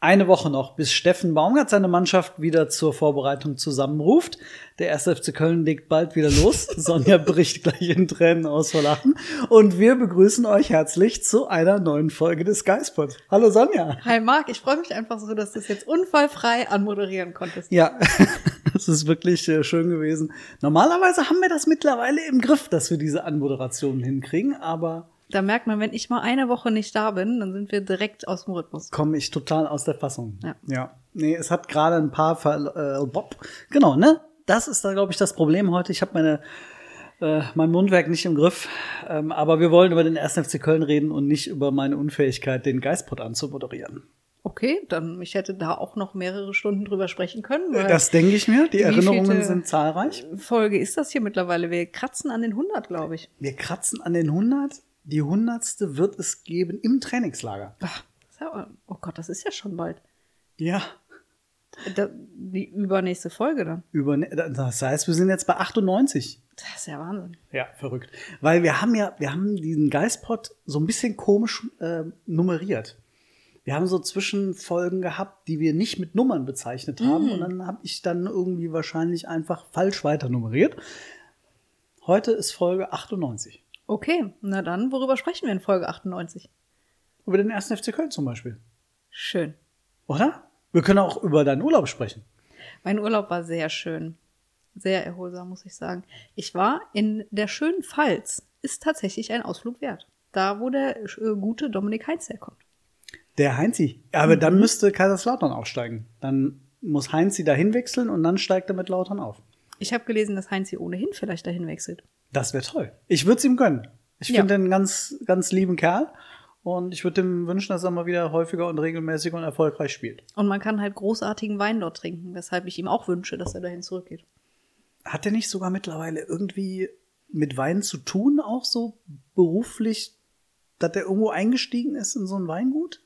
Eine Woche noch, bis Steffen Baumgart seine Mannschaft wieder zur Vorbereitung zusammenruft. Der 1. FC Köln legt bald wieder los. Sonja bricht gleich in Tränen aus vor Lachen. Und wir begrüßen euch herzlich zu einer neuen Folge des Geistpod. Hallo Sonja. Hi Marc, ich freue mich einfach so, dass du es jetzt unfallfrei anmoderieren konntest. Ja, es ist wirklich äh, schön gewesen. Normalerweise haben wir das mittlerweile im Griff, dass wir diese Anmoderationen hinkriegen, aber Da merkt man, wenn ich mal eine Woche nicht da bin, dann sind wir direkt aus dem Rhythmus. komme ich total aus der Fassung. Ja. ja. Nee, es hat gerade ein paar Ver äh, Bob. Genau, ne? Das ist da, glaube ich, das Problem heute. Ich habe meine äh, mein Mundwerk nicht im Griff. Ähm, aber wir wollen über den 1. FC Köln reden und nicht über meine Unfähigkeit, den Geistpot anzumoderieren. Okay, dann ich hätte da auch noch mehrere Stunden drüber sprechen können. Weil Das denke ich mir. Die Erinnerungen sind zahlreich. Folge ist das hier mittlerweile. Wir kratzen an den 100, glaube ich. Wir kratzen an den 100. Die 100. wird es geben im Trainingslager. Ach, oh Gott, das ist ja schon bald. Ja. Da, die übernächste Folge dann. Über, das heißt, wir sind jetzt bei 98. Das ist ja Wahnsinn. Ja, verrückt. Weil wir haben ja, wir haben diesen Geistpot so ein bisschen komisch äh, nummeriert. Wir haben so Zwischenfolgen gehabt, die wir nicht mit Nummern bezeichnet haben. Und dann habe ich dann irgendwie wahrscheinlich einfach falsch weiter nummeriert. Heute ist Folge 98. Okay, na dann, worüber sprechen wir in Folge 98? Über den 1. FC Köln zum Beispiel. Schön. Oder? Wir können auch über deinen Urlaub sprechen. Mein Urlaub war sehr schön. Sehr erholsam, muss ich sagen. Ich war in der schönen Pfalz. Ist tatsächlich ein Ausflug wert. Da, wo der äh, gute Dominik Heinz herkommt. Der Heinzi. Aber dann müsste Kaiserslautern aufsteigen. Dann muss Heinzi dahin wechseln und dann steigt er mit Lautern auf. Ich habe gelesen, dass Heinz hier ohnehin vielleicht dahin wechselt. Das wäre toll. Ich würde es ihm gönnen. Ich Ja. finde einen ganz, ganz lieben Kerl. Und ich würde ihm wünschen, dass er mal wieder häufiger und regelmäßig und erfolgreich spielt. Und man kann halt großartigen Wein dort trinken, weshalb ich ihm auch wünsche, dass er dahin zurückgeht. Hat er nicht sogar mittlerweile irgendwie mit Wein zu tun, auch so beruflich, dass er irgendwo eingestiegen ist in so ein Weingut?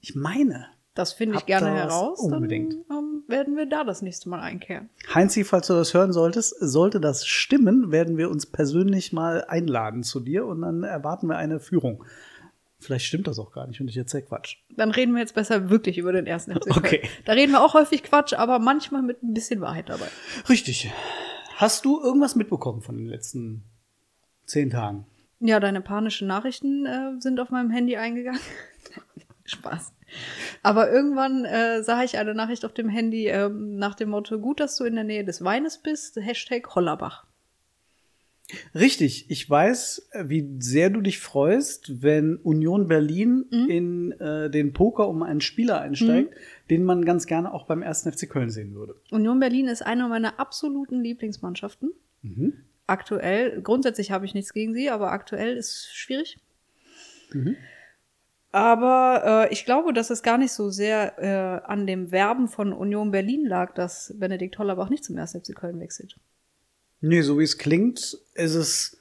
Ich meine. Das finde ich gerne heraus. Unbedingt. Dann ähm, werden wir da das nächste Mal einkehren. Heinzi, falls du das hören solltest, sollte das stimmen, werden wir uns persönlich mal einladen zu dir und dann erwarten wir eine Führung. Vielleicht stimmt das auch gar nicht und ich erzähl Quatsch. Dann reden wir jetzt besser wirklich über den ersten FC. Okay. Da reden wir auch häufig Quatsch, aber manchmal mit ein bisschen Wahrheit dabei. Richtig. Hast du irgendwas mitbekommen von den letzten zehn Tagen? Ja, deine panischen Nachrichten äh, sind auf meinem Handy eingegangen. Spaß. Aber irgendwann äh, sah ich eine Nachricht auf dem Handy ähm, nach dem Motto, gut, dass du in der Nähe des Weines bist, Hashtag Hollerbach. Richtig. Ich weiß, wie sehr du dich freust, wenn Union Berlin in äh, den Poker um einen Spieler einsteigt, den man ganz gerne auch beim 1. FC Köln sehen würde. Union Berlin ist eine meiner absoluten Lieblingsmannschaften. Aktuell, grundsätzlich habe ich nichts gegen sie, aber aktuell ist schwierig. Aber äh, ich glaube, dass es gar nicht so sehr äh, an dem Werben von Union Berlin lag, dass Benedikt Hollerbach nicht zum 1. FC Köln wechselt. Nee, so wie es klingt, ist es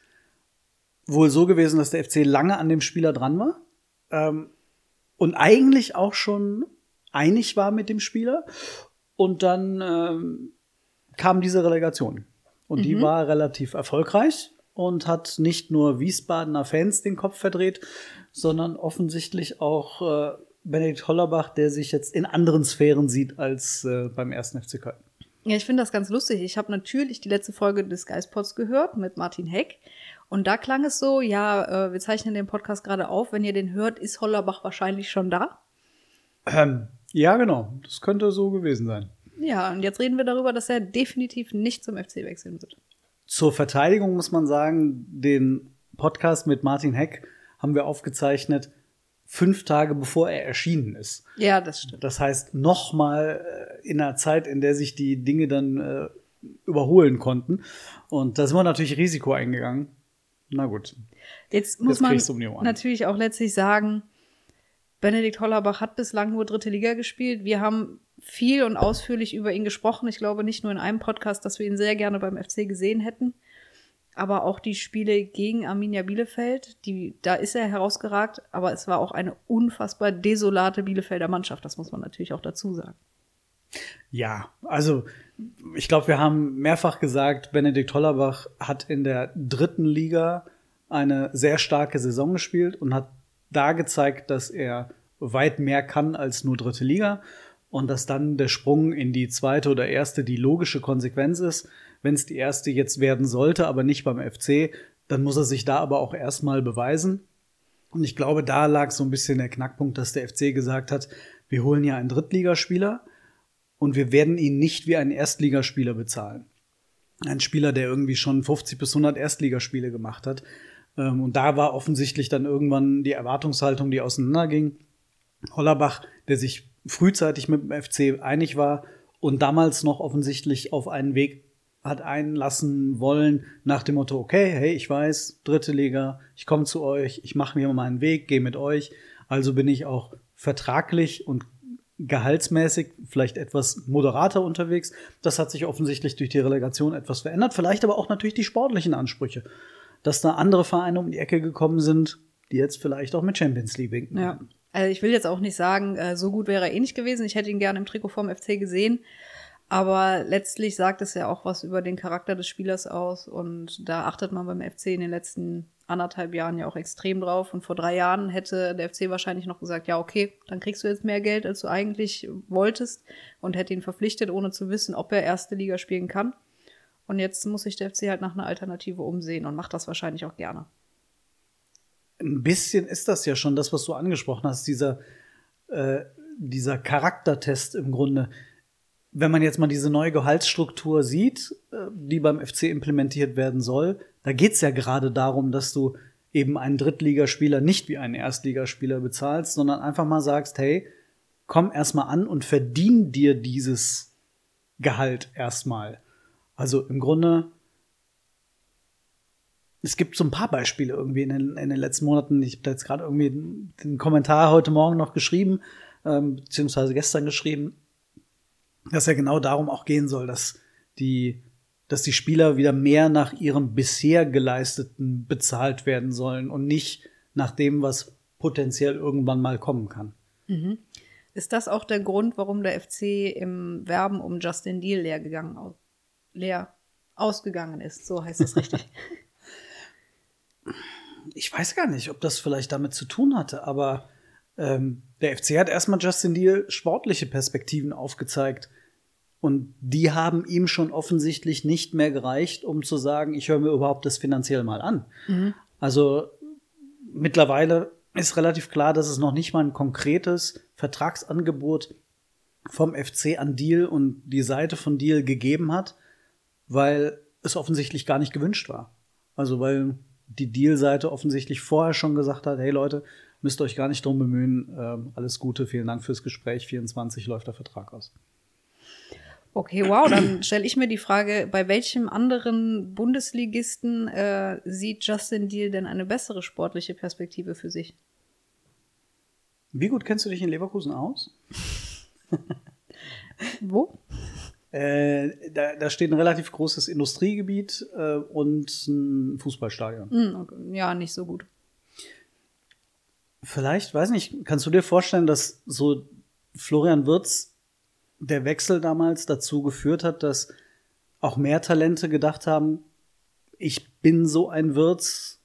wohl so gewesen, dass der FC lange an dem Spieler dran war ähm, und eigentlich auch schon einig war mit dem Spieler. Und dann ähm, kam diese Relegation. Und die war relativ erfolgreich und hat nicht nur Wiesbadener Fans den Kopf verdreht, sondern offensichtlich auch äh, Benedikt Hollerbach, der sich jetzt in anderen Sphären sieht als äh, beim ersten FC Köln. Ja, ich finde das ganz lustig. Ich habe natürlich die letzte Folge des Geistpods gehört mit Martin Heck. Und da klang es so, ja, äh, wir zeichnen den Podcast gerade auf. Wenn ihr den hört, ist Hollerbach wahrscheinlich schon da. Ähm, ja, genau. Das könnte so gewesen sein. Ja, und jetzt reden wir darüber, dass er definitiv nicht zum FC wechseln wird. Zur Verteidigung muss man sagen, den Podcast mit Martin Heck haben wir aufgezeichnet fünf Tage bevor er erschienen ist. Ja, das stimmt. Das heißt, nochmal äh, in einer Zeit, in der sich die Dinge dann äh, überholen konnten. Und da sind wir natürlich Risiko eingegangen. Na gut. Jetzt muss Jetzt man um natürlich auch letztlich sagen, Benedikt Hollerbach hat bislang nur dritte Liga gespielt. Wir haben viel und ausführlich über ihn gesprochen. Ich glaube nicht nur in einem Podcast, dass wir ihn sehr gerne beim FC gesehen hätten, aber auch die Spiele gegen Arminia Bielefeld, die, da ist er herausgeragt, aber es war auch eine unfassbar desolate Bielefelder Mannschaft. Das muss man natürlich auch dazu sagen. Ja, also ich glaube, wir haben mehrfach gesagt, Benedikt Hollerbach hat in der dritten Liga eine sehr starke Saison gespielt und hat da gezeigt, dass er weit mehr kann als nur dritte Liga und dass dann der Sprung in die zweite oder erste die logische Konsequenz ist. Wenn es die erste jetzt werden sollte, aber nicht beim FC, dann muss er sich da aber auch erstmal beweisen. Und ich glaube, da lag so ein bisschen der Knackpunkt, dass der FC gesagt hat, wir holen ja einen Drittligaspieler und wir werden ihn nicht wie einen Erstligaspieler bezahlen. Ein Spieler, der irgendwie schon 50 bis 100 Erstligaspiele gemacht hat. Ähm, Und da war offensichtlich dann irgendwann die Erwartungshaltung, die auseinanderging. Hollerbach, der sich frühzeitig mit dem FC einig war und damals noch offensichtlich auf einen Weg hat einlassen wollen nach dem Motto, okay, hey, ich weiß, dritte Liga, ich komme zu euch, ich mache mir meinen Weg, gehe mit euch, also bin ich auch vertraglich und gehaltsmäßig vielleicht etwas moderater unterwegs. Das hat sich offensichtlich durch die Relegation etwas verändert, vielleicht aber auch natürlich die sportlichen Ansprüche, dass da andere Vereine um die Ecke gekommen sind, die jetzt vielleicht auch mit Champions League winken. Ja. Also ich will jetzt auch nicht sagen, äh, so gut wäre er eh nicht gewesen. Ich hätte ihn gerne im Trikot vom FC gesehen. Aber letztlich sagt es ja auch was über den Charakter des Spielers aus. Und da achtet man beim FC in den letzten anderthalb Jahren ja auch extrem drauf. Und vor drei Jahren hätte der FC wahrscheinlich noch gesagt, ja, okay, dann kriegst du jetzt mehr Geld, als du eigentlich wolltest. Und hätte ihn verpflichtet, ohne zu wissen, ob er erste Liga spielen kann. Und jetzt muss sich der FC halt nach einer Alternative umsehen und macht das wahrscheinlich auch gerne. Ein bisschen ist das ja schon das, was du angesprochen hast, dieser, äh, dieser Charaktertest im Grunde. Wenn man jetzt mal diese neue Gehaltsstruktur sieht, äh, die beim FC implementiert werden soll, da geht's ja gerade darum, dass du eben einen Drittligaspieler nicht wie einen Erstligaspieler bezahlst, sondern einfach mal sagst, hey, komm erstmal an und verdien dir dieses Gehalt erstmal. Also im Grunde es gibt so ein paar Beispiele irgendwie in den, in den letzten Monaten. Ich habe da jetzt gerade irgendwie den Kommentar heute Morgen noch geschrieben, ähm, beziehungsweise gestern geschrieben, dass ja genau darum auch gehen soll, dass die, dass die Spieler wieder mehr nach ihrem bisher geleisteten bezahlt werden sollen und nicht nach dem, was potenziell irgendwann mal kommen kann. Ist das auch der Grund, warum der FC im Werben um Justin Deal leer gegangen leer ausgegangen ist? So heißt das richtig. ich weiß gar nicht, ob das vielleicht damit zu tun hatte, aber ähm, der FC hat erstmal Justin Deal sportliche Perspektiven aufgezeigt. Und die haben ihm schon offensichtlich nicht mehr gereicht, um zu sagen, ich höre mir überhaupt das finanziell mal an. Also mittlerweile ist relativ klar, dass es noch nicht mal ein konkretes Vertragsangebot vom FC an Deal und die Seite von Deal gegeben hat, weil es offensichtlich gar nicht gewünscht war. Also weil die Deal-Seite offensichtlich vorher schon gesagt hat, hey Leute, müsst euch gar nicht drum bemühen, ähm, alles Gute, vielen Dank fürs Gespräch, 24 läuft der Vertrag aus. Okay, wow, dann stelle ich mir die Frage, bei welchem anderen Bundesligisten äh, sieht Justin Deal denn eine bessere sportliche Perspektive für sich? Wie gut kennst du dich in Leverkusen aus? Wo? Äh, da, da steht ein relativ großes Industriegebiet äh, und ein Fußballstadion. Hm, okay. Ja, nicht so gut. Vielleicht, weiß nicht, kannst du dir vorstellen, dass so Florian Wirtz der Wechsel damals dazu geführt hat, dass auch mehr Talente gedacht haben, ich bin so ein Wirtz,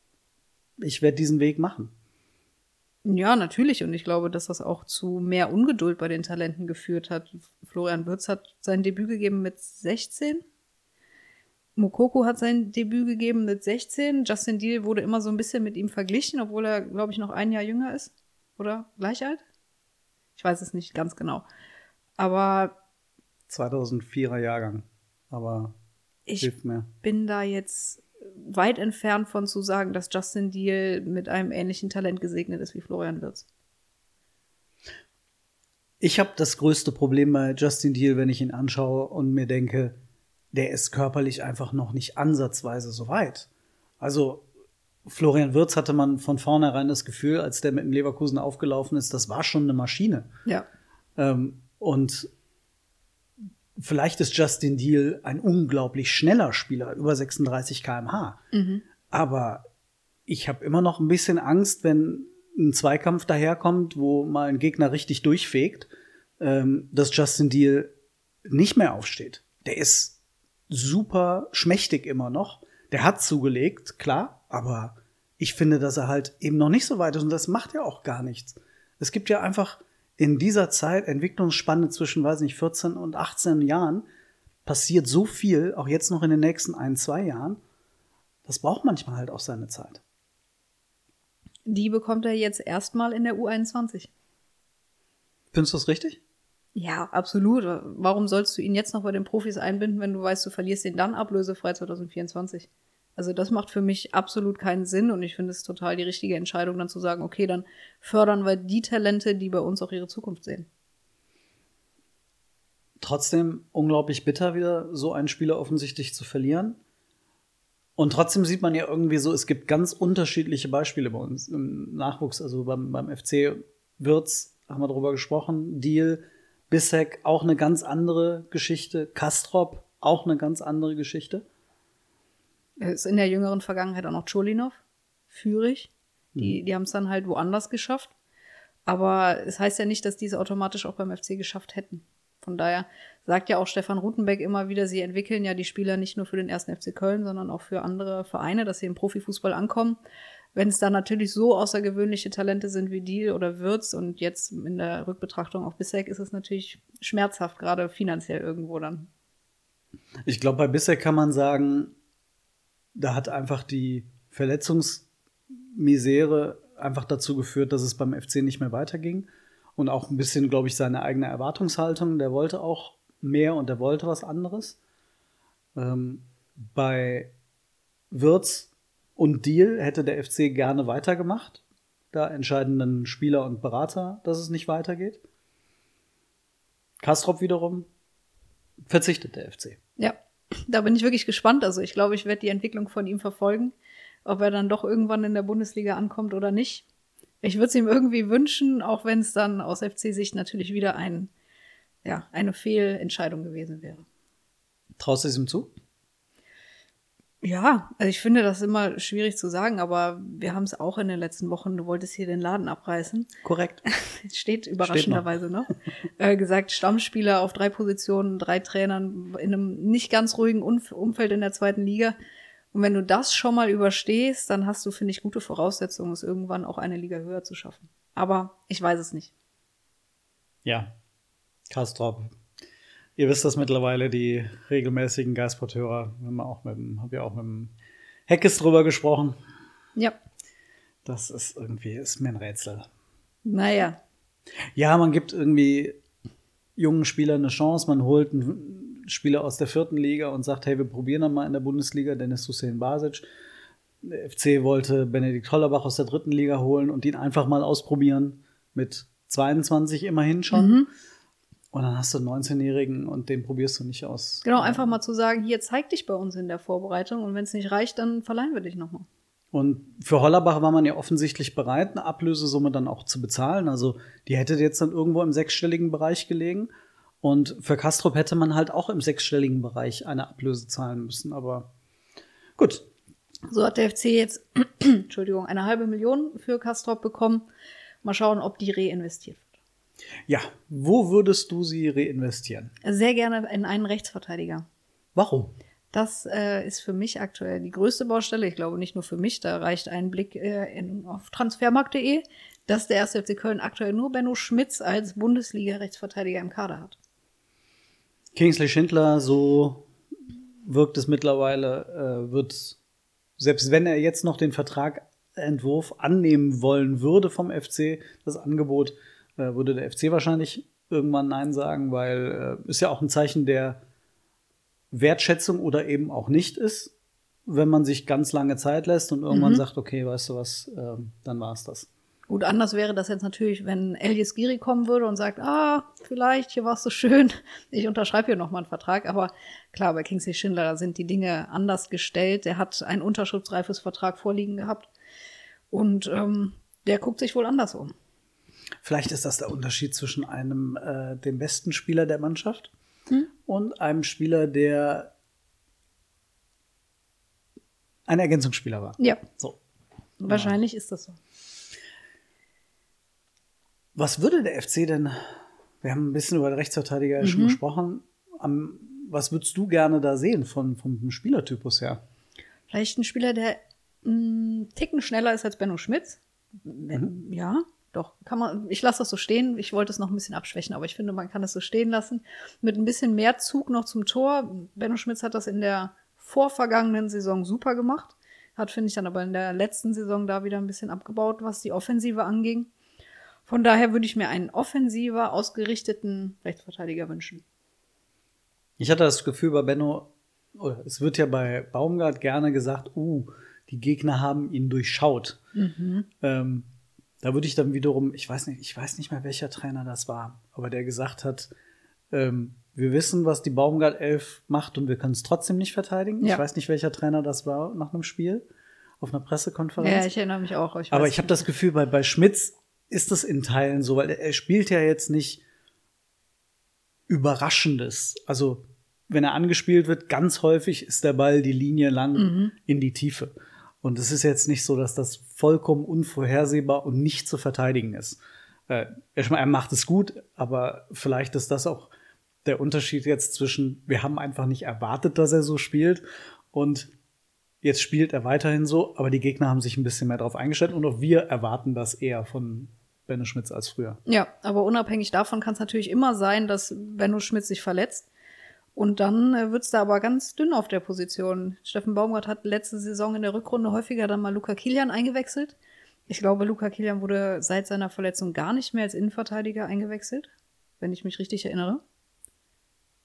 ich werde diesen Weg machen. Ja, natürlich. Und ich glaube, dass das auch zu mehr Ungeduld bei den Talenten geführt hat. Florian Wirtz hat sein Debüt gegeben mit 16. Mokoko hat sein Debüt gegeben mit 16. Justin Deal wurde immer so ein bisschen mit ihm verglichen, obwohl er, glaube ich, noch ein Jahr jünger ist. Oder gleich alt? Ich weiß es nicht ganz genau. Aber 2004er Jahrgang. Aber ich hilft mir. bin da jetzt weit entfernt von zu sagen, dass Justin Deal mit einem ähnlichen Talent gesegnet ist wie Florian Wirtz. Ich habe das größte Problem bei Justin Deal, wenn ich ihn anschaue und mir denke, der ist körperlich einfach noch nicht ansatzweise so weit. Also Florian Wirz hatte man von vornherein das Gefühl, als der mit dem Leverkusen aufgelaufen ist, das war schon eine Maschine. Ja. Ähm, und vielleicht ist Justin Deal ein unglaublich schneller Spieler, über 36 km/h. Aber ich habe immer noch ein bisschen Angst, wenn ein Zweikampf daherkommt, wo mal ein Gegner richtig durchfegt, ähm, dass Justin Deal nicht mehr aufsteht. Der ist super schmächtig immer noch. Der hat zugelegt, klar, aber ich finde, dass er halt eben noch nicht so weit ist und das macht ja auch gar nichts. Es gibt ja einfach in dieser Zeit Entwicklungsspanne zwischen, weiß nicht, 14 und 18 Jahren passiert so viel, auch jetzt noch in den nächsten ein, zwei Jahren. Das braucht manchmal halt auch seine Zeit. Die bekommt er jetzt erstmal in der U21. Findest du das richtig? Ja, absolut. Warum sollst du ihn jetzt noch bei den Profis einbinden, wenn du weißt, du verlierst ihn dann ablösefrei 2024? Also das macht für mich absolut keinen Sinn und ich finde es total die richtige Entscheidung, dann zu sagen, okay, dann fördern wir die Talente, die bei uns auch ihre Zukunft sehen. Trotzdem unglaublich bitter, wieder so einen Spieler offensichtlich zu verlieren. Und trotzdem sieht man ja irgendwie so, es gibt ganz unterschiedliche Beispiele bei uns im Nachwuchs. Also beim, beim FC Wirtz haben wir drüber gesprochen, Deal, Bissek auch eine ganz andere Geschichte, Kastrop auch eine ganz andere Geschichte. Ist in der jüngeren Vergangenheit auch noch Cholinov, Fürich. Die, die haben es dann halt woanders geschafft. Aber es heißt ja nicht, dass die es automatisch auch beim FC geschafft hätten. Von daher sagt ja auch Stefan Rutenbeck immer wieder, sie entwickeln ja die Spieler nicht nur für den ersten FC Köln, sondern auch für andere Vereine, dass sie im Profifußball ankommen. Wenn es dann natürlich so außergewöhnliche Talente sind wie die oder Würz und jetzt in der Rückbetrachtung auch Bissek, ist es natürlich schmerzhaft, gerade finanziell irgendwo dann. Ich glaube, bei Bissek kann man sagen, da hat einfach die Verletzungsmisere einfach dazu geführt, dass es beim FC nicht mehr weiterging. Und auch ein bisschen, glaube ich, seine eigene Erwartungshaltung. Der wollte auch mehr und der wollte was anderes. Ähm, bei Wirtz und Deal hätte der FC gerne weitergemacht. Da entscheiden dann Spieler und Berater, dass es nicht weitergeht. Kastrop wiederum verzichtet der FC. Ja, da bin ich wirklich gespannt. Also ich glaube, ich werde die Entwicklung von ihm verfolgen, ob er dann doch irgendwann in der Bundesliga ankommt oder nicht. Ich würde es ihm irgendwie wünschen, auch wenn es dann aus FC-Sicht natürlich wieder ein, ja, eine Fehlentscheidung gewesen wäre. Traust du es ihm zu? Ja, also ich finde das immer schwierig zu sagen, aber wir haben es auch in den letzten Wochen, du wolltest hier den Laden abreißen. Korrekt. Steht überraschenderweise noch. noch. Äh, gesagt, Stammspieler auf drei Positionen, drei Trainern in einem nicht ganz ruhigen Umf Umfeld in der zweiten Liga. Und wenn du das schon mal überstehst, dann hast du, finde ich, gute Voraussetzungen, es irgendwann auch eine Liga höher zu schaffen. Aber ich weiß es nicht. Ja, Kastrop. Ihr wisst das mittlerweile, die regelmäßigen Geistporteure, haben wir auch mit dem, hab ja auch mit dem Heckes drüber gesprochen. Ja. Das ist irgendwie, ist mir ein Rätsel. Naja. Ja, man gibt irgendwie jungen Spielern eine Chance, man holt einen Spieler aus der vierten Liga und sagt, hey, wir probieren dann mal in der Bundesliga, Dennis Hussein Basic. Der FC wollte Benedikt Hollerbach aus der dritten Liga holen und ihn einfach mal ausprobieren mit 22 immerhin schon. Mhm. Und dann hast du einen 19-Jährigen und den probierst du nicht aus. Genau, einfach mal zu sagen, hier zeig dich bei uns in der Vorbereitung und wenn es nicht reicht, dann verleihen wir dich nochmal. Und für Hollerbach war man ja offensichtlich bereit, eine Ablösesumme dann auch zu bezahlen. Also die hätte jetzt dann irgendwo im sechsstelligen Bereich gelegen. Und für Kastrop hätte man halt auch im sechsstelligen Bereich eine Ablöse zahlen müssen. Aber gut. So hat der FC jetzt, Entschuldigung, eine halbe Million für Kastrop bekommen. Mal schauen, ob die reinvestiert wird. Ja, wo würdest du sie reinvestieren? Sehr gerne in einen Rechtsverteidiger. Warum? Das äh, ist für mich aktuell die größte Baustelle. Ich glaube nicht nur für mich, da reicht ein Blick äh, in, auf transfermarkt.de, dass der 1. FC Köln aktuell nur Benno Schmitz als Bundesliga-Rechtsverteidiger im Kader hat. Kingsley Schindler, so wirkt es mittlerweile, äh, wird, selbst wenn er jetzt noch den Vertragentwurf annehmen wollen würde vom FC, das Angebot, äh, würde der FC wahrscheinlich irgendwann Nein sagen, weil äh, ist ja auch ein Zeichen der Wertschätzung oder eben auch nicht ist, wenn man sich ganz lange Zeit lässt und irgendwann Mhm. sagt, okay, weißt du was, äh, dann war es das. Gut, anders wäre das jetzt natürlich, wenn Elias Giri kommen würde und sagt, ah, vielleicht, hier war es so schön, ich unterschreibe hier nochmal einen Vertrag. Aber klar, bei Kingsley Schindler sind die Dinge anders gestellt. Er hat einen unterschriftsreifes Vertrag vorliegen gehabt und ähm, der guckt sich wohl anders um. Vielleicht ist das der Unterschied zwischen einem, äh, dem besten Spieler der Mannschaft hm? und einem Spieler, der ein Ergänzungsspieler war. Ja. So. Wahrscheinlich ja. ist das so. Was würde der FC denn, wir haben ein bisschen über den Rechtsverteidiger mhm. schon gesprochen, am, was würdest du gerne da sehen von, vom Spielertypus her? Vielleicht ein Spieler, der einen Ticken schneller ist als Benno Schmitz. Mhm. Ja, doch, kann man, ich lasse das so stehen. Ich wollte es noch ein bisschen abschwächen, aber ich finde, man kann es so stehen lassen. Mit ein bisschen mehr Zug noch zum Tor. Benno Schmitz hat das in der vorvergangenen Saison super gemacht. Hat, finde ich, dann aber in der letzten Saison da wieder ein bisschen abgebaut, was die Offensive anging. Von daher würde ich mir einen offensiver ausgerichteten Rechtsverteidiger wünschen. Ich hatte das Gefühl bei Benno, es wird ja bei Baumgart gerne gesagt, uh, die Gegner haben ihn durchschaut. Mhm. Ähm, da würde ich dann wiederum, ich weiß nicht, ich weiß nicht mehr, welcher Trainer das war, aber der gesagt hat, ähm, wir wissen, was die Baumgart 11 macht und wir können es trotzdem nicht verteidigen. Ja. Ich weiß nicht, welcher Trainer das war nach einem Spiel auf einer Pressekonferenz. Ja, ich erinnere mich auch. Ich aber ich habe das Gefühl, bei, bei Schmitz ist das in Teilen so, weil er spielt ja jetzt nicht Überraschendes. Also, wenn er angespielt wird, ganz häufig ist der Ball die Linie lang mhm. in die Tiefe. Und es ist jetzt nicht so, dass das vollkommen unvorhersehbar und nicht zu verteidigen ist. Äh, er macht es gut, aber vielleicht ist das auch der Unterschied jetzt zwischen, wir haben einfach nicht erwartet, dass er so spielt und jetzt spielt er weiterhin so, aber die Gegner haben sich ein bisschen mehr darauf eingestellt und auch wir erwarten das eher von Benno Schmitz als früher. Ja, aber unabhängig davon kann es natürlich immer sein, dass Benno Schmitz sich verletzt. Und dann äh, wird's da aber ganz dünn auf der Position. Steffen Baumgart hat letzte Saison in der Rückrunde häufiger dann mal Luca Kilian eingewechselt. Ich glaube, Luca Kilian wurde seit seiner Verletzung gar nicht mehr als Innenverteidiger eingewechselt, wenn ich mich richtig erinnere.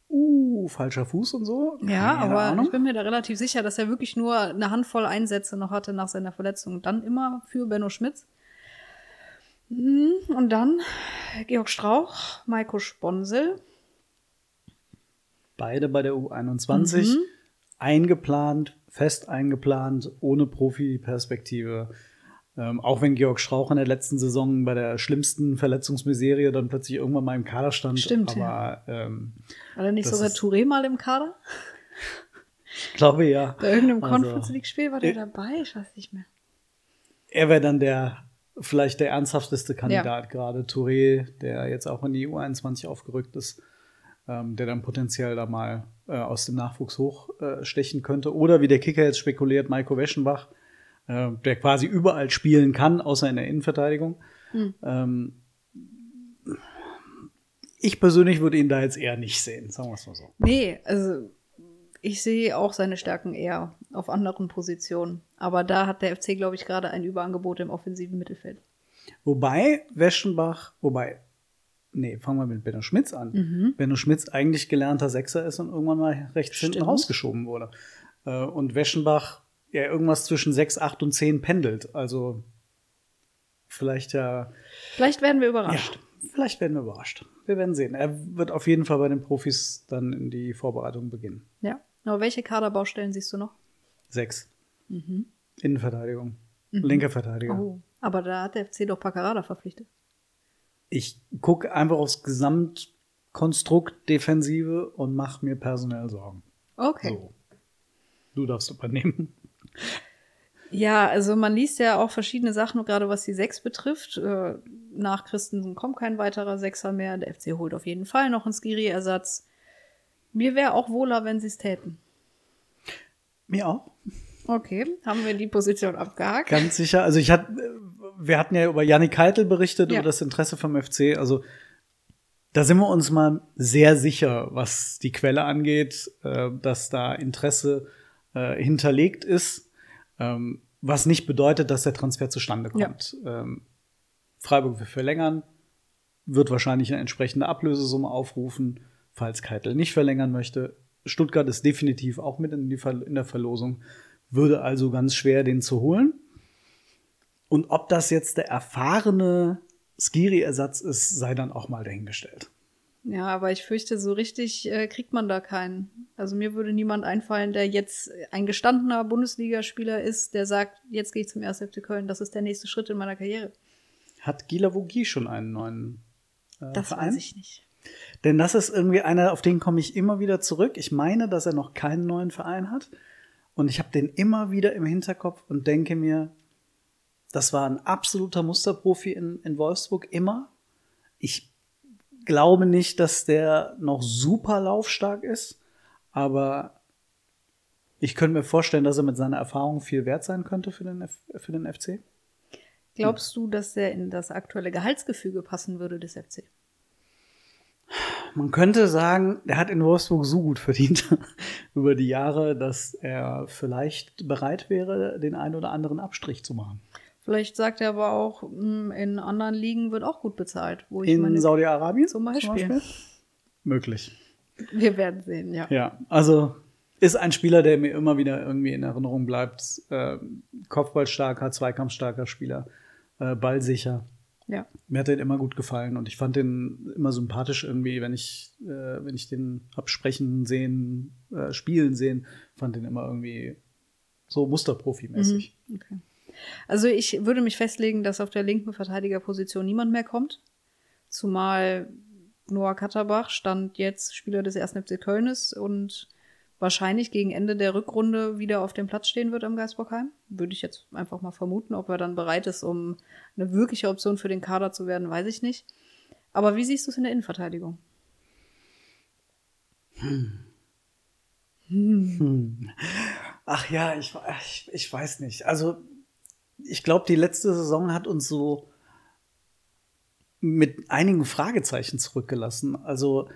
Uh, falscher Fuß und so. Ja, Keine aber Ahnung. ich bin mir da relativ sicher, dass er wirklich nur eine Handvoll Einsätze noch hatte nach seiner Verletzung. Und dann immer für Benno Schmitz. Mhm, und dann Georg Strauch, Maiko Sponsel. Beide bei der U21. Mhm. Eingeplant, fest eingeplant, ohne Profi-Perspektive. Ähm, auch wenn Georg Strauch in der letzten Saison bei der schlimmsten Verletzungsmiserie dann plötzlich irgendwann mal im Kader stand. Stimmt, aber, ja. Ähm, War da nicht sogar Touré mal im Kader? Ich glaube ja. Bei irgendeinem also, Conference League-Spiel war der dabei? Ich weiß nicht mehr. Er wäre dann der vielleicht der ernsthafteste Kandidat ja. gerade. Touré, der jetzt auch in die U21 aufgerückt ist, ähm, der dann potenziell da mal äh, aus dem Nachwuchs hochstechen äh, könnte. Oder wie der Kicker jetzt spekuliert, Maiko Weschenbach, äh, der quasi überall spielen kann, außer in der Innenverteidigung. Hm. Ähm, ich persönlich würde ihn da jetzt eher nicht sehen, sagen wir es mal so. Nee, also ich sehe auch seine Stärken eher auf anderen Positionen. Aber da hat der FC, glaube ich, gerade ein Überangebot im offensiven Mittelfeld. Wobei Weschenbach, wobei, nee, fangen wir mit Benno Schmitz an. Mhm. Benno Schmitz eigentlich gelernter Sechser ist und irgendwann mal rechts Stimmt. hinten rausgeschoben wurde. Äh, und Weschenbach ja irgendwas zwischen 6, 8 und 10 pendelt. Also vielleicht ja. Vielleicht werden wir überrascht. Ja, vielleicht werden wir überrascht. Wir werden sehen. Er wird auf jeden Fall bei den Profis dann in die Vorbereitung beginnen. Ja. Aber welche Kaderbaustellen siehst du noch? Sechs. Mhm. Innenverteidigung. Mhm. Linke Verteidiger. Oh. Aber da hat der FC doch Paccarada verpflichtet. Ich gucke einfach aufs Gesamtkonstrukt Defensive und mache mir personell Sorgen. Okay. So. Du darfst übernehmen. Ja, also man liest ja auch verschiedene Sachen, gerade was die Sechs betrifft. Äh, nach Christensen kommt kein weiterer Sechser mehr. Der FC holt auf jeden Fall noch einen Skiri-Ersatz. Mir wäre auch wohler, wenn sie es täten. Mir auch. Okay, haben wir die Position abgehakt. Ganz sicher. Also ich hatte, wir hatten ja über Janik Keitel berichtet, ja. über das Interesse vom FC. Also da sind wir uns mal sehr sicher, was die Quelle angeht, äh, dass da Interesse äh, hinterlegt ist, ähm, was nicht bedeutet, dass der Transfer zustande kommt. Ja. Ähm, Freiburg will verlängern, wird wahrscheinlich eine entsprechende Ablösesumme aufrufen, falls Keitel nicht verlängern möchte. Stuttgart ist definitiv auch mit in, die, in der Verlosung, würde also ganz schwer den zu holen. Und ob das jetzt der erfahrene Skiri-Ersatz ist, sei dann auch mal dahingestellt. Ja, aber ich fürchte, so richtig äh, kriegt man da keinen. Also mir würde niemand einfallen, der jetzt ein gestandener Bundesligaspieler ist, der sagt, jetzt gehe ich zum 1. FC Köln, das ist der nächste Schritt in meiner Karriere. Hat Gila Vogie schon einen neuen äh, Das Verein? weiß ich nicht. Denn das ist irgendwie einer, auf den komme ich immer wieder zurück. Ich meine, dass er noch keinen neuen Verein hat. Und ich habe den immer wieder im Hinterkopf und denke mir, das war ein absoluter Musterprofi in, in Wolfsburg, immer. Ich glaube nicht, dass der noch super laufstark ist, aber ich könnte mir vorstellen, dass er mit seiner Erfahrung viel wert sein könnte für den, F für den FC. Glaubst du, dass er in das aktuelle Gehaltsgefüge passen würde des FC? Man könnte sagen, er hat in Wolfsburg so gut verdient über die Jahre, dass er vielleicht bereit wäre, den einen oder anderen Abstrich zu machen. Vielleicht sagt er aber auch, mh, in anderen Ligen wird auch gut bezahlt. Wo ich In Saudi-Arabien zum Beispiel. Möglich. Wir werden sehen, ja. Ja, also ist ein Spieler, der mir immer wieder irgendwie in Erinnerung bleibt. Äh, Kopfballstarker, Zweikampfstarker Spieler, äh, ballsicher. Ja. Mir hat er immer gut gefallen und ich fand den immer sympathisch irgendwie, wenn ich, äh, wenn ich den hab sprechen sehen, äh, spielen sehen, fand den immer irgendwie so Musterprofi-mäßig. Okay. Also ich würde mich festlegen, dass auf der linken Verteidigerposition niemand mehr kommt. Zumal Noah Katterbach stand jetzt Spieler des 1. FC Köln ist und wahrscheinlich gegen Ende der Rückrunde wieder auf dem Platz stehen wird am Geisbockheim. Würde ich jetzt einfach mal vermuten. Ob er dann bereit ist, um eine wirkliche Option für den Kader zu werden, weiß ich nicht. Aber wie siehst du es in der Innenverteidigung? Ach ja, ich, ich, ich weiß nicht. Also ich glaube, die letzte Saison hat uns so mit einigen Fragezeichen zurückgelassen. Also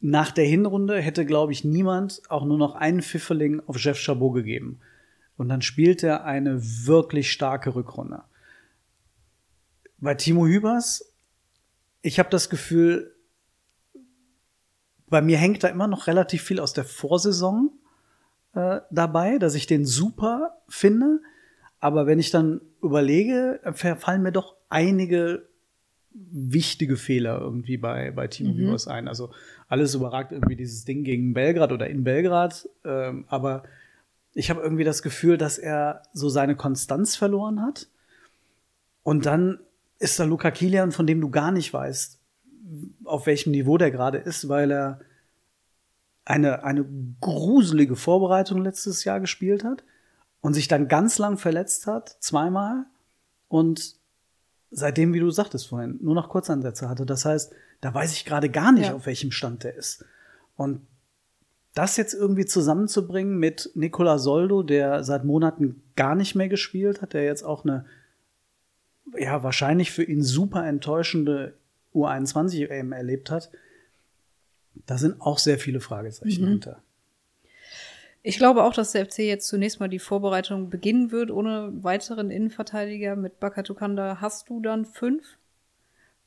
nach der Hinrunde hätte, glaube ich, niemand auch nur noch einen Pfifferling auf Jeff Chabot gegeben. Und dann spielt er eine wirklich starke Rückrunde. Bei Timo Hübers, ich habe das Gefühl, bei mir hängt da immer noch relativ viel aus der Vorsaison äh, dabei, dass ich den super finde. Aber wenn ich dann überlege, fallen mir doch einige wichtige Fehler irgendwie bei, bei Timo mhm. Hübers ein. Also alles überragt irgendwie dieses Ding gegen Belgrad oder in Belgrad. Ähm, aber ich habe irgendwie das Gefühl, dass er so seine Konstanz verloren hat. Und dann ist da Luca Kilian, von dem du gar nicht weißt, auf welchem Niveau der gerade ist, weil er eine, eine gruselige Vorbereitung letztes Jahr gespielt hat und sich dann ganz lang verletzt hat, zweimal. Und seitdem, wie du sagtest vorhin, nur noch Kurzansätze hatte. Das heißt, da weiß ich gerade gar nicht, ja. auf welchem Stand der ist. Und das jetzt irgendwie zusammenzubringen mit Nicola Soldo, der seit Monaten gar nicht mehr gespielt hat, der jetzt auch eine, ja, wahrscheinlich für ihn super enttäuschende U21 EM erlebt hat, da sind auch sehr viele Fragezeichen mhm. hinter. Ich glaube auch, dass der FC jetzt zunächst mal die Vorbereitung beginnen wird, ohne weiteren Innenverteidiger. Mit Bakatukanda hast du dann fünf.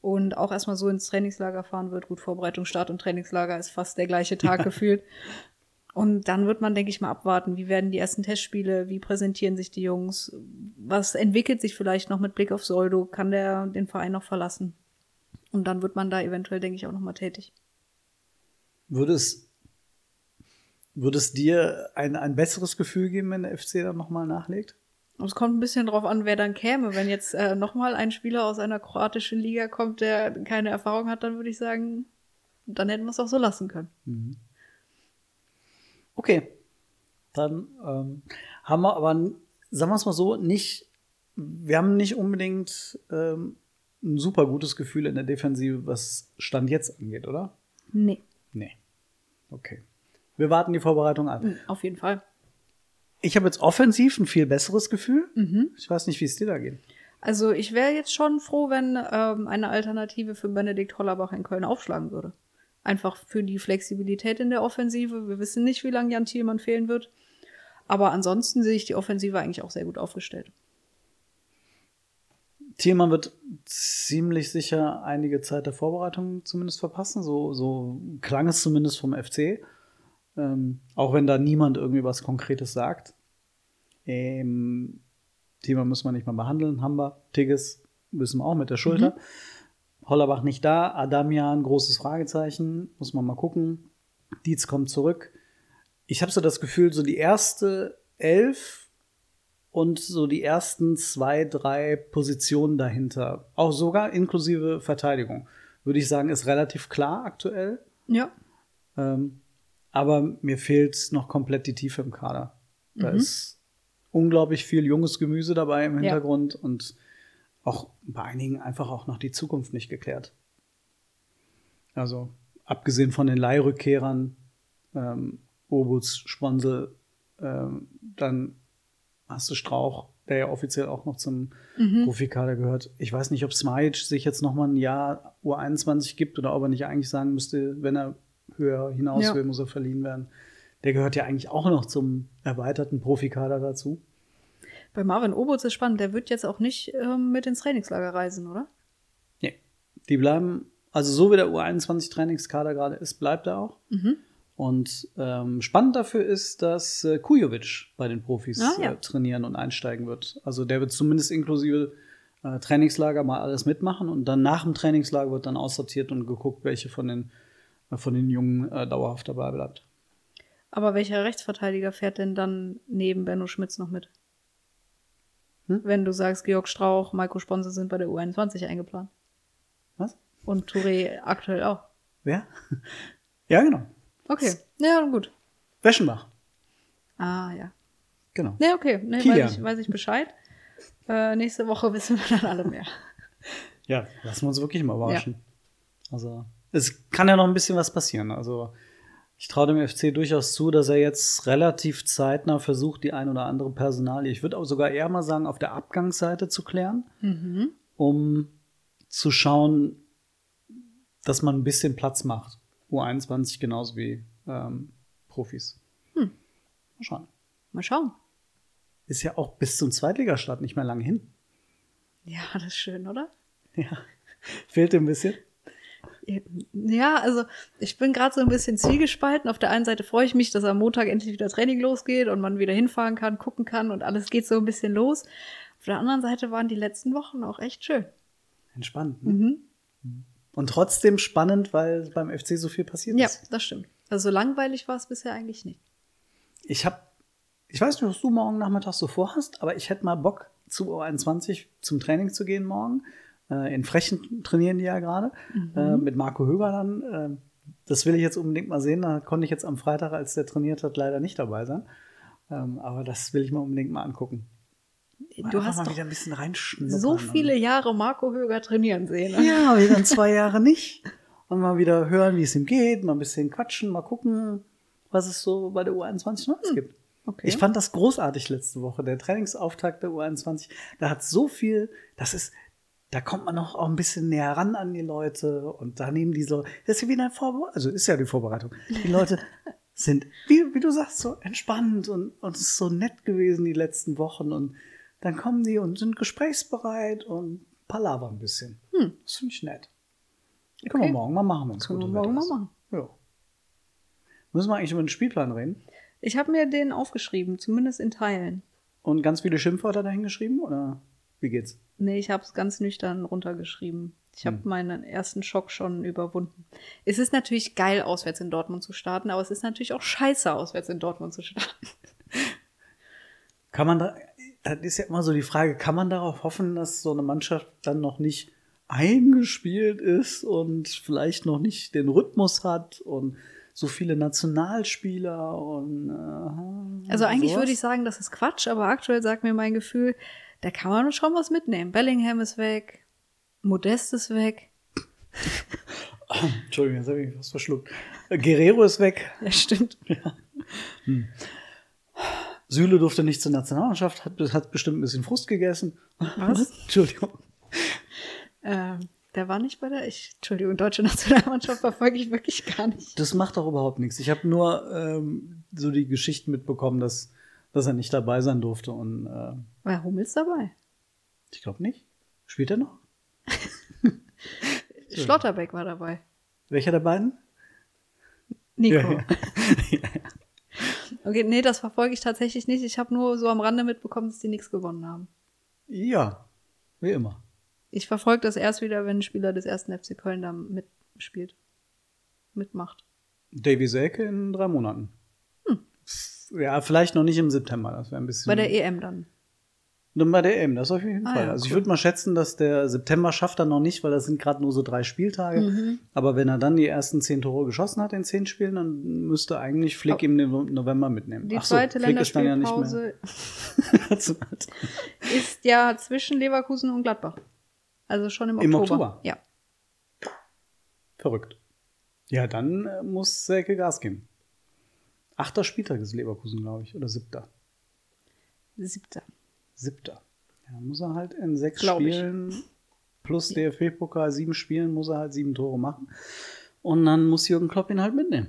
Und auch erstmal so ins Trainingslager fahren wird. Gut, Vorbereitung, Start und Trainingslager ist fast der gleiche Tag ja. gefühlt. Und dann wird man, denke ich mal, abwarten, wie werden die ersten Testspiele, wie präsentieren sich die Jungs, was entwickelt sich vielleicht noch mit Blick auf Soldo, kann der den Verein noch verlassen? Und dann wird man da eventuell, denke ich, auch nochmal tätig. Würde es, würde es dir ein, ein besseres Gefühl geben, wenn der FC dann nochmal nachlegt? Es kommt ein bisschen drauf an, wer dann käme. Wenn jetzt äh, nochmal ein Spieler aus einer kroatischen Liga kommt, der keine Erfahrung hat, dann würde ich sagen, dann hätten wir es auch so lassen können. Mhm. Okay. Dann ähm, haben wir aber, sagen wir es mal so, nicht, wir haben nicht unbedingt ähm, ein super gutes Gefühl in der Defensive, was Stand jetzt angeht, oder? Nee. Nee. Okay. Wir warten die Vorbereitung an. Auf jeden Fall. Ich habe jetzt offensiv ein viel besseres Gefühl. Mhm. Ich weiß nicht, wie es dir da geht. Also ich wäre jetzt schon froh, wenn ähm, eine Alternative für Benedikt Hollerbach in Köln aufschlagen würde. Einfach für die Flexibilität in der Offensive. Wir wissen nicht, wie lange Jan Thielmann fehlen wird. Aber ansonsten sehe ich die Offensive eigentlich auch sehr gut aufgestellt. Thielmann wird ziemlich sicher einige Zeit der Vorbereitung zumindest verpassen. So, so klang es zumindest vom FC. Ähm, auch wenn da niemand irgendwie was Konkretes sagt. Ähm, Thema müssen wir nicht mal behandeln. Haben wir. Tigges wissen wir auch mit der Schulter. Hollerbach nicht da. Adamian, großes Fragezeichen. Muss man mal gucken. Dietz kommt zurück. Ich habe so das Gefühl, so die erste Elf und so die ersten zwei, drei Positionen dahinter, auch sogar inklusive Verteidigung, würde ich sagen, ist relativ klar aktuell. Ja. Ähm, aber mir fehlt noch komplett die Tiefe im Kader. Da ist unglaublich viel junges Gemüse dabei im Ja. Hintergrund und auch bei einigen einfach auch noch die Zukunft nicht geklärt. Also abgesehen von den Leihrückkehrern, ähm, Obutz, Sponsel, ähm, dann hast du Strauch, der ja offiziell auch noch zum Profikader gehört. Ich weiß nicht, ob Smajic sich jetzt noch mal ein Jahr U21 gibt oder ob er nicht eigentlich sagen müsste, wenn er höher hinaus Ja. will, muss er verliehen werden. Der gehört ja eigentlich auch noch zum erweiterten Profikader dazu. Bei Marvin Obutz ist spannend, der wird jetzt auch nicht ähm, mit ins Trainingslager reisen, oder? Nee. Die bleiben, also so wie der U21-Trainingskader gerade ist, bleibt er auch. Und ähm, spannend dafür ist, dass äh, Kujovic bei den Profis Ah, ja. äh, trainieren und einsteigen wird. Also der wird zumindest inklusive äh, Trainingslager mal alles mitmachen und dann nach dem Trainingslager wird dann aussortiert und geguckt, welche von den, von den Jungen äh, dauerhaft dabei bleibt. Aber welcher Rechtsverteidiger fährt denn dann neben Benno Schmitz noch mit? Hm? Wenn du sagst, Georg Strauch, Maiko Sponser sind bei der U21 eingeplant. Was? Und Touré aktuell auch. Wer? ja, genau. Okay, ja, gut. Weschenbach. Ah, ja. Genau. Nee, okay, nee, weiß, ich, weiß ich Bescheid. Äh, nächste Woche wissen wir dann alle mehr. Ja, lassen wir uns wirklich mal überraschen. Also, es kann ja noch ein bisschen was passieren. Also, ich traue dem FC durchaus zu, dass er jetzt relativ zeitnah versucht, die ein oder andere Personalie, ich würde auch sogar eher mal sagen, auf der Abgangsseite zu klären, um zu schauen, dass man ein bisschen Platz macht. U21 genauso wie ähm, Profis. Mal schauen. Mal schauen. Ist ja auch bis zum Zweitligastart nicht mehr lange hin. Ja, das ist schön, oder? Ja. Fehlt ein bisschen. Ja, also ich bin gerade so ein bisschen zwiegespalten. Auf der einen Seite freue ich mich, dass am Montag endlich wieder Training losgeht und man wieder hinfahren kann, gucken kann und alles geht so ein bisschen los. Auf der anderen Seite waren die letzten Wochen auch echt schön. Entspannt. Ne? Und trotzdem spannend, weil beim FC so viel passiert Ja, ist. das stimmt. Also so langweilig war es bisher eigentlich nicht. Ich habe, ich weiß nicht, was du morgen Nachmittag so vorhast, aber ich hätte mal Bock, zu U21 zum Training zu gehen morgen. Äh, in Frechen trainieren die ja gerade. Äh, mit Marco Höger dann. Äh, das will ich jetzt unbedingt mal sehen. Da konnte ich jetzt am Freitag, als der trainiert hat, leider nicht dabei sein. Ähm, aber das will ich mir unbedingt mal angucken. Du hast mal doch wieder ein bisschen reinschnuppern. so viele Jahre Marco Höger trainieren sehen. ne? Ja, wieder in zwei Jahre nicht. Und mal wieder hören, wie es ihm geht, mal ein bisschen quatschen, mal gucken, was es so bei der U21 Neues gibt. Okay. Ich fand das großartig letzte Woche. Der Trainingsauftakt der U21, da hat so viel, das ist, da kommt man noch auch ein bisschen näher ran an die Leute und da nehmen die so, das ist ja wie eine Vorbereitung, also ist ja die Vorbereitung. Die Leute sind, wie, wie du sagst, so entspannt und, und es ist so nett gewesen die letzten Wochen und dann kommen die und sind gesprächsbereit und palavern ein bisschen. Das finde ich nett. Können wir Okay. morgen mal machen, wenn es Können wir morgen mal machen. Ja. Müssen wir eigentlich über den Spielplan reden? Ich habe mir den aufgeschrieben, zumindest in Teilen. Und ganz viele Schimpfwörter dahin geschrieben? Oder wie geht's? Nee, ich habe es ganz nüchtern runtergeschrieben. Ich Hm. habe meinen ersten Schock schon überwunden. Es ist natürlich geil, auswärts in Dortmund zu starten, aber es ist natürlich auch scheiße, auswärts in Dortmund zu starten. Kann man da, das ist ja immer so die Frage, kann man darauf hoffen, dass so eine Mannschaft dann noch nicht eingespielt ist und vielleicht noch nicht den Rhythmus hat und so viele Nationalspieler und äh, Also eigentlich sowas? würde ich sagen, das ist Quatsch, aber aktuell sagt mir mein Gefühl, da kann man schon was mitnehmen. Bellingham ist weg, Modest ist weg. Entschuldigung, jetzt habe ich was verschluckt. Guerrero ist weg. Ja, stimmt. Süle durfte nicht zur Nationalmannschaft, hat, hat bestimmt ein bisschen Frust gegessen. Was? Entschuldigung. Ähm, der war nicht bei der, ich, Entschuldigung, deutsche Nationalmannschaft verfolge ich wirklich gar nicht. Das macht doch überhaupt nichts. Ich habe nur ähm, so die Geschichten mitbekommen, dass, dass er nicht dabei sein durfte. Und äh, War Hummels dabei? ich glaube nicht. Spielt er noch? Schlotterbeck war dabei. Welcher der beiden? Nico. Ja, ja. Okay, nee, das verfolge ich tatsächlich nicht. Ich habe nur so am Rande mitbekommen, dass die nichts gewonnen haben. Ja, wie immer. Ich verfolge das erst wieder, wenn ein Spieler des ersten FC Köln da mitspielt. Mitmacht. Davy Selke in drei Monaten. Ja, vielleicht noch nicht im September. Das wäre ein bisschen. Bei der EM dann. Dann bei der EM, das auf jeden Ah, Fall. ja, also ich cool. würde mal schätzen, dass der September schafft er noch nicht, weil das sind gerade nur so drei Spieltage. Mhm. Aber wenn er dann die ersten zehn Tore geschossen hat in zehn Spielen, dann müsste eigentlich Flick im No- November mitnehmen. Die Ach so, zweite ja nicht Länderspielpause. Zu- ist ja zwischen Leverkusen und Gladbach. Also schon im Oktober. Im Oktober? Ja. Verrückt. Ja, dann äh, muss Selke Gas geben. Achter Spieltag ist Leverkusen, glaube ich, oder siebter. Siebter. Siebter. Ja, muss er halt in sechs Glaub ich. Spielen plus DFB-Pokal sieben Spielen muss er halt sieben Tore machen. Und dann muss Jürgen Klopp ihn halt mitnehmen.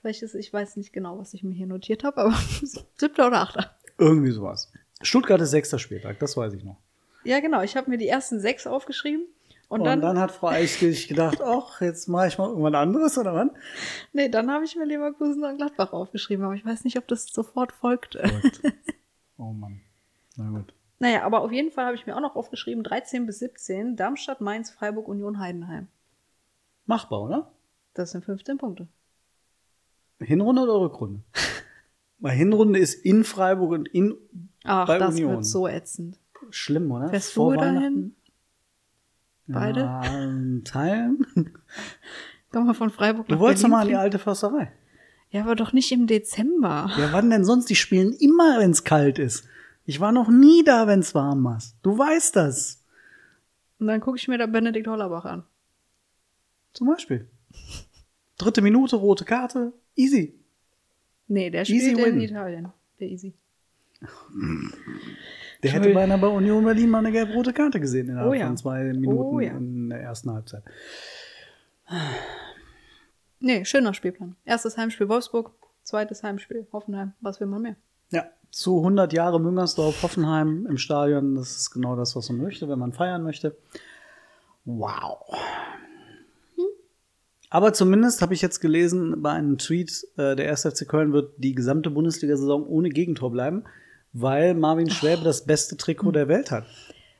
Vielleicht ist, ich weiß nicht genau, was ich mir hier notiert habe, aber siebter oder achter. Irgendwie sowas. Stuttgart ist sechster Spieltag, das weiß ich noch. Ja, genau. Ich habe mir die ersten sechs aufgeschrieben. Und, Und, dann, dann, hat Frau Eichkirch gedacht, ach, jetzt mache ich mal irgendwas anderes, oder was? nee, dann habe ich mir Leverkusen und Gladbach aufgeschrieben, aber ich weiß nicht, ob das sofort folgte. Oh Mann. Na gut. Naja, aber auf jeden Fall habe ich mir auch noch aufgeschrieben, 13 bis 17, Darmstadt, Mainz, Freiburg, Union, Heidenheim. Machbar, oder? Das sind 15 Punkte. Hinrunde oder Rückrunde? Weil Hinrunde ist in Freiburg und in Ach, Bei das Union. wird so ätzend. schlimm, oder? Fährst Vor du dahin? Beide? Ja, in Teilen. Komm mal von Freiburg Du wolltest doch mal in die alte Försterei. Ja, aber doch nicht im Dezember. Ja, wann denn sonst? Die spielen immer, wenn es kalt ist. Ich war noch nie da, wenn es warm war. Du weißt das. Und dann gucke ich mir da Benedikt Hollerbach an. Zum Beispiel. Dritte Minute, rote Karte. Easy. Nee, der Easy spielt in win. Italien. Der Easy. Der hätte beinahe bei Union Berlin mal eine gelb-rote Karte gesehen innerhalb Oh ja. von zwei Minuten Oh ja. in der ersten Halbzeit. Nee, schöner Spielplan. Erstes Heimspiel Wolfsburg, zweites Heimspiel Hoffenheim. Was will man mehr? Ja, zu 100 Jahre Müngersdorf, Hoffenheim im Stadion. Das ist genau das, was man möchte, wenn man feiern möchte. Wow. Aber zumindest habe ich jetzt gelesen bei einem Tweet, äh, der 1. FC Köln wird die gesamte Bundesliga-Saison ohne Gegentor bleiben, weil Marvin Schwäbe das beste Trikot der Welt hat.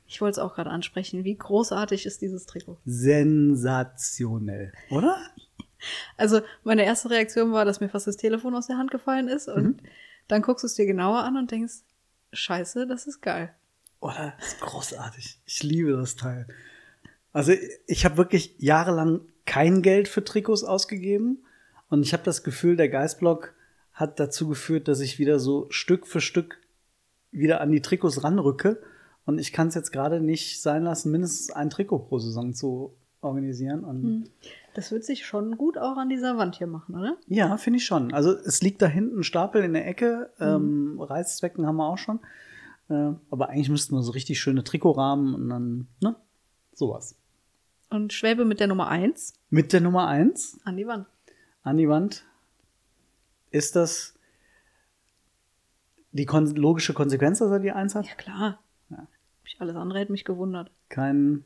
Ich wollte es auch gerade ansprechen. Wie großartig ist dieses Trikot? Sensationell, oder? Also, meine erste Reaktion war, dass mir fast das Telefon aus der Hand gefallen ist. Und dann guckst du es dir genauer an und denkst, scheiße, das ist geil. Oder? Das ist großartig. Ich liebe das Teil. Also ich habe wirklich jahrelang kein Geld für Trikots ausgegeben und ich habe das Gefühl, der Geistblock hat dazu geführt, dass ich wieder so Stück für Stück wieder an die Trikots ranrücke und ich kann es jetzt gerade nicht sein lassen, mindestens ein Trikot pro Saison zu organisieren und Das wird sich schon gut auch an dieser Wand hier machen, oder? ja, finde ich schon. Also es liegt da hinten ein Stapel in der Ecke. Ähm, Reißzwecken haben wir auch schon. Äh, aber eigentlich müssten wir so richtig schöne Trikotrahmen und dann, ne? Sowas. Und Schwäbe mit der Nummer 1 Mit der Nummer eins an die Wand. an die Wand ist das die kon logische Konsequenz, dass er die eins hat? Ja, klar. Ich alles andere hätte mich gewundert. Kein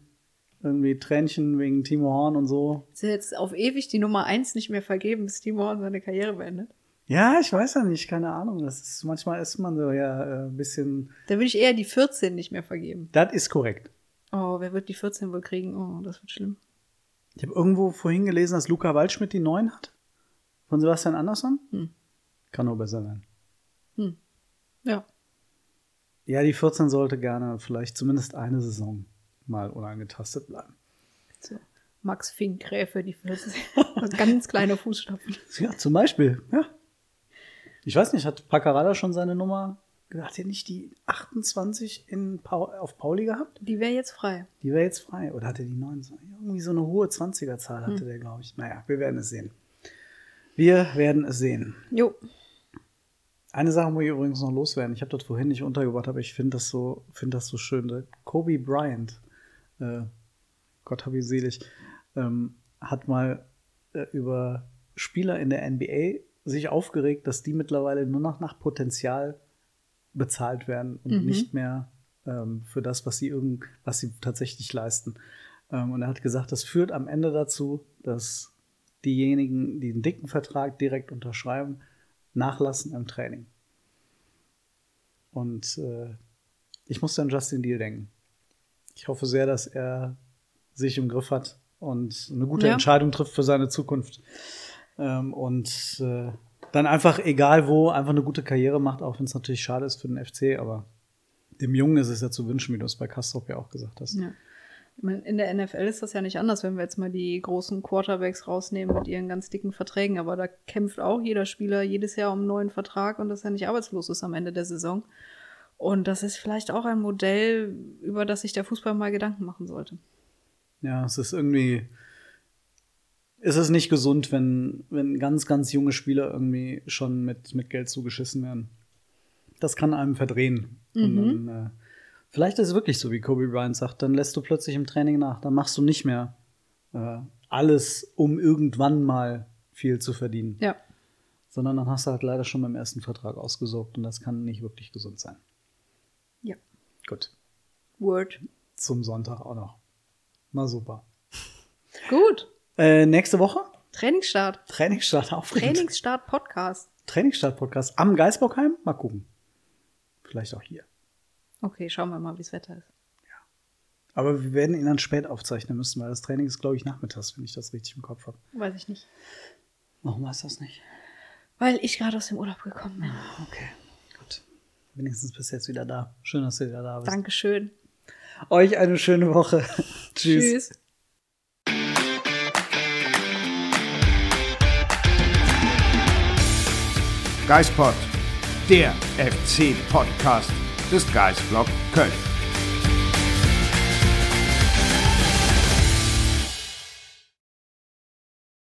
irgendwie Tränchen wegen Timo Horn und so. Ist ja jetzt auf ewig die Nummer 1 nicht mehr vergeben, bis Timo Horn seine Karriere beendet. Ja, ich weiß ja nicht, keine Ahnung. Das ist, manchmal ist man so ja äh, ein bisschen. Da würde ich eher die 14 nicht mehr vergeben. Das ist korrekt. Oh, wer wird die 14 wohl kriegen? Oh, das wird schlimm. Ich habe irgendwo vorhin gelesen, dass Luca Waldschmidt die 9 hat. Von Sebastian Andersson. Hm. Kann nur besser sein. Ja. Ja, die 14 sollte gerne vielleicht zumindest eine Saison mal unangetastet bleiben. So. Max Finkgräfe, die 14. Ganz kleine Fußstapfen. Ja, zum Beispiel, ja. Ich weiß nicht, hat Paccarada schon seine Nummer, hat er nicht die 28 in Pau auf Pauli gehabt? Die wäre jetzt frei. Die wäre jetzt frei. Oder hat er die 29? Irgendwie so eine hohe 20er-Zahl Hm. hatte der, glaube ich. Naja, wir werden es sehen. Wir werden es sehen. Jo. Eine Sache muss ich übrigens noch loswerden. Ich habe das vorhin nicht untergebracht, aber ich finde das so, finde das so schön. Kobe Bryant, äh, Gott hab ihn selig, ähm, hat mal äh, über Spieler in der NBA sich aufgeregt, dass die mittlerweile nur noch nach Potenzial bezahlt werden und Mhm. nicht mehr ähm, für das, was sie irgend, was sie tatsächlich leisten. Ähm, und er hat gesagt, das führt am Ende dazu, dass diejenigen, die einen dicken Vertrag direkt unterschreiben, nachlassen im Training. Und äh, ich musste an Justin Deal denken. Ich hoffe sehr, dass er sich im Griff hat und eine gute Ja. Entscheidung trifft für seine Zukunft. Ähm, und äh, dann einfach, egal wo, einfach eine gute Karriere macht, auch wenn es natürlich schade ist für den FC, aber dem Jungen ist es ja zu wünschen, wie du es bei Kastrop ja auch gesagt hast. Ja. Ich meine, in der NFL ist das ja nicht anders, wenn wir jetzt mal die großen Quarterbacks rausnehmen mit ihren ganz dicken Verträgen. Aber da kämpft auch jeder Spieler jedes Jahr um einen neuen Vertrag und dass er nicht arbeitslos ist am Ende der Saison. Und das ist vielleicht auch ein Modell, über das sich der Fußball mal Gedanken machen sollte. Ja, es ist irgendwie, ist es nicht gesund, wenn, wenn ganz, ganz junge Spieler irgendwie schon mit, mit Geld zugeschissen werden. Das kann einem verdrehen. Und dann, äh, vielleicht ist es wirklich so, wie Kobe Bryant sagt, dann lässt du plötzlich im Training nach. Dann machst du nicht mehr äh, alles, um irgendwann mal viel zu verdienen. Ja. Sondern dann hast du halt leider schon beim ersten Vertrag ausgesorgt und das kann nicht wirklich gesund sein. Ja. Gut. Word. Zum Sonntag auch noch. Na super. Gut. Äh, nächste Woche? Trainingsstart. Trainingsstart, aufregend. Trainingsstart Podcast. Trainingsstart-Podcast am Geisbockheim. Mal gucken. Vielleicht auch hier. Okay, schauen wir mal, wie das Wetter ist. Aber wir werden ihn dann spät aufzeichnen müssen, weil das Training ist, glaube ich, nachmittags, wenn ich das richtig im Kopf habe. Weiß ich nicht. Warum weiß das nicht? Weil ich gerade aus dem Urlaub gekommen bin. Okay, gut. Wenigstens bis jetzt wieder da. Schön, dass du wieder da bist. Dankeschön. Euch eine schöne Woche. Tschüss. Tschüss. Geispod, der FC-Podcast des Geisblog Köln.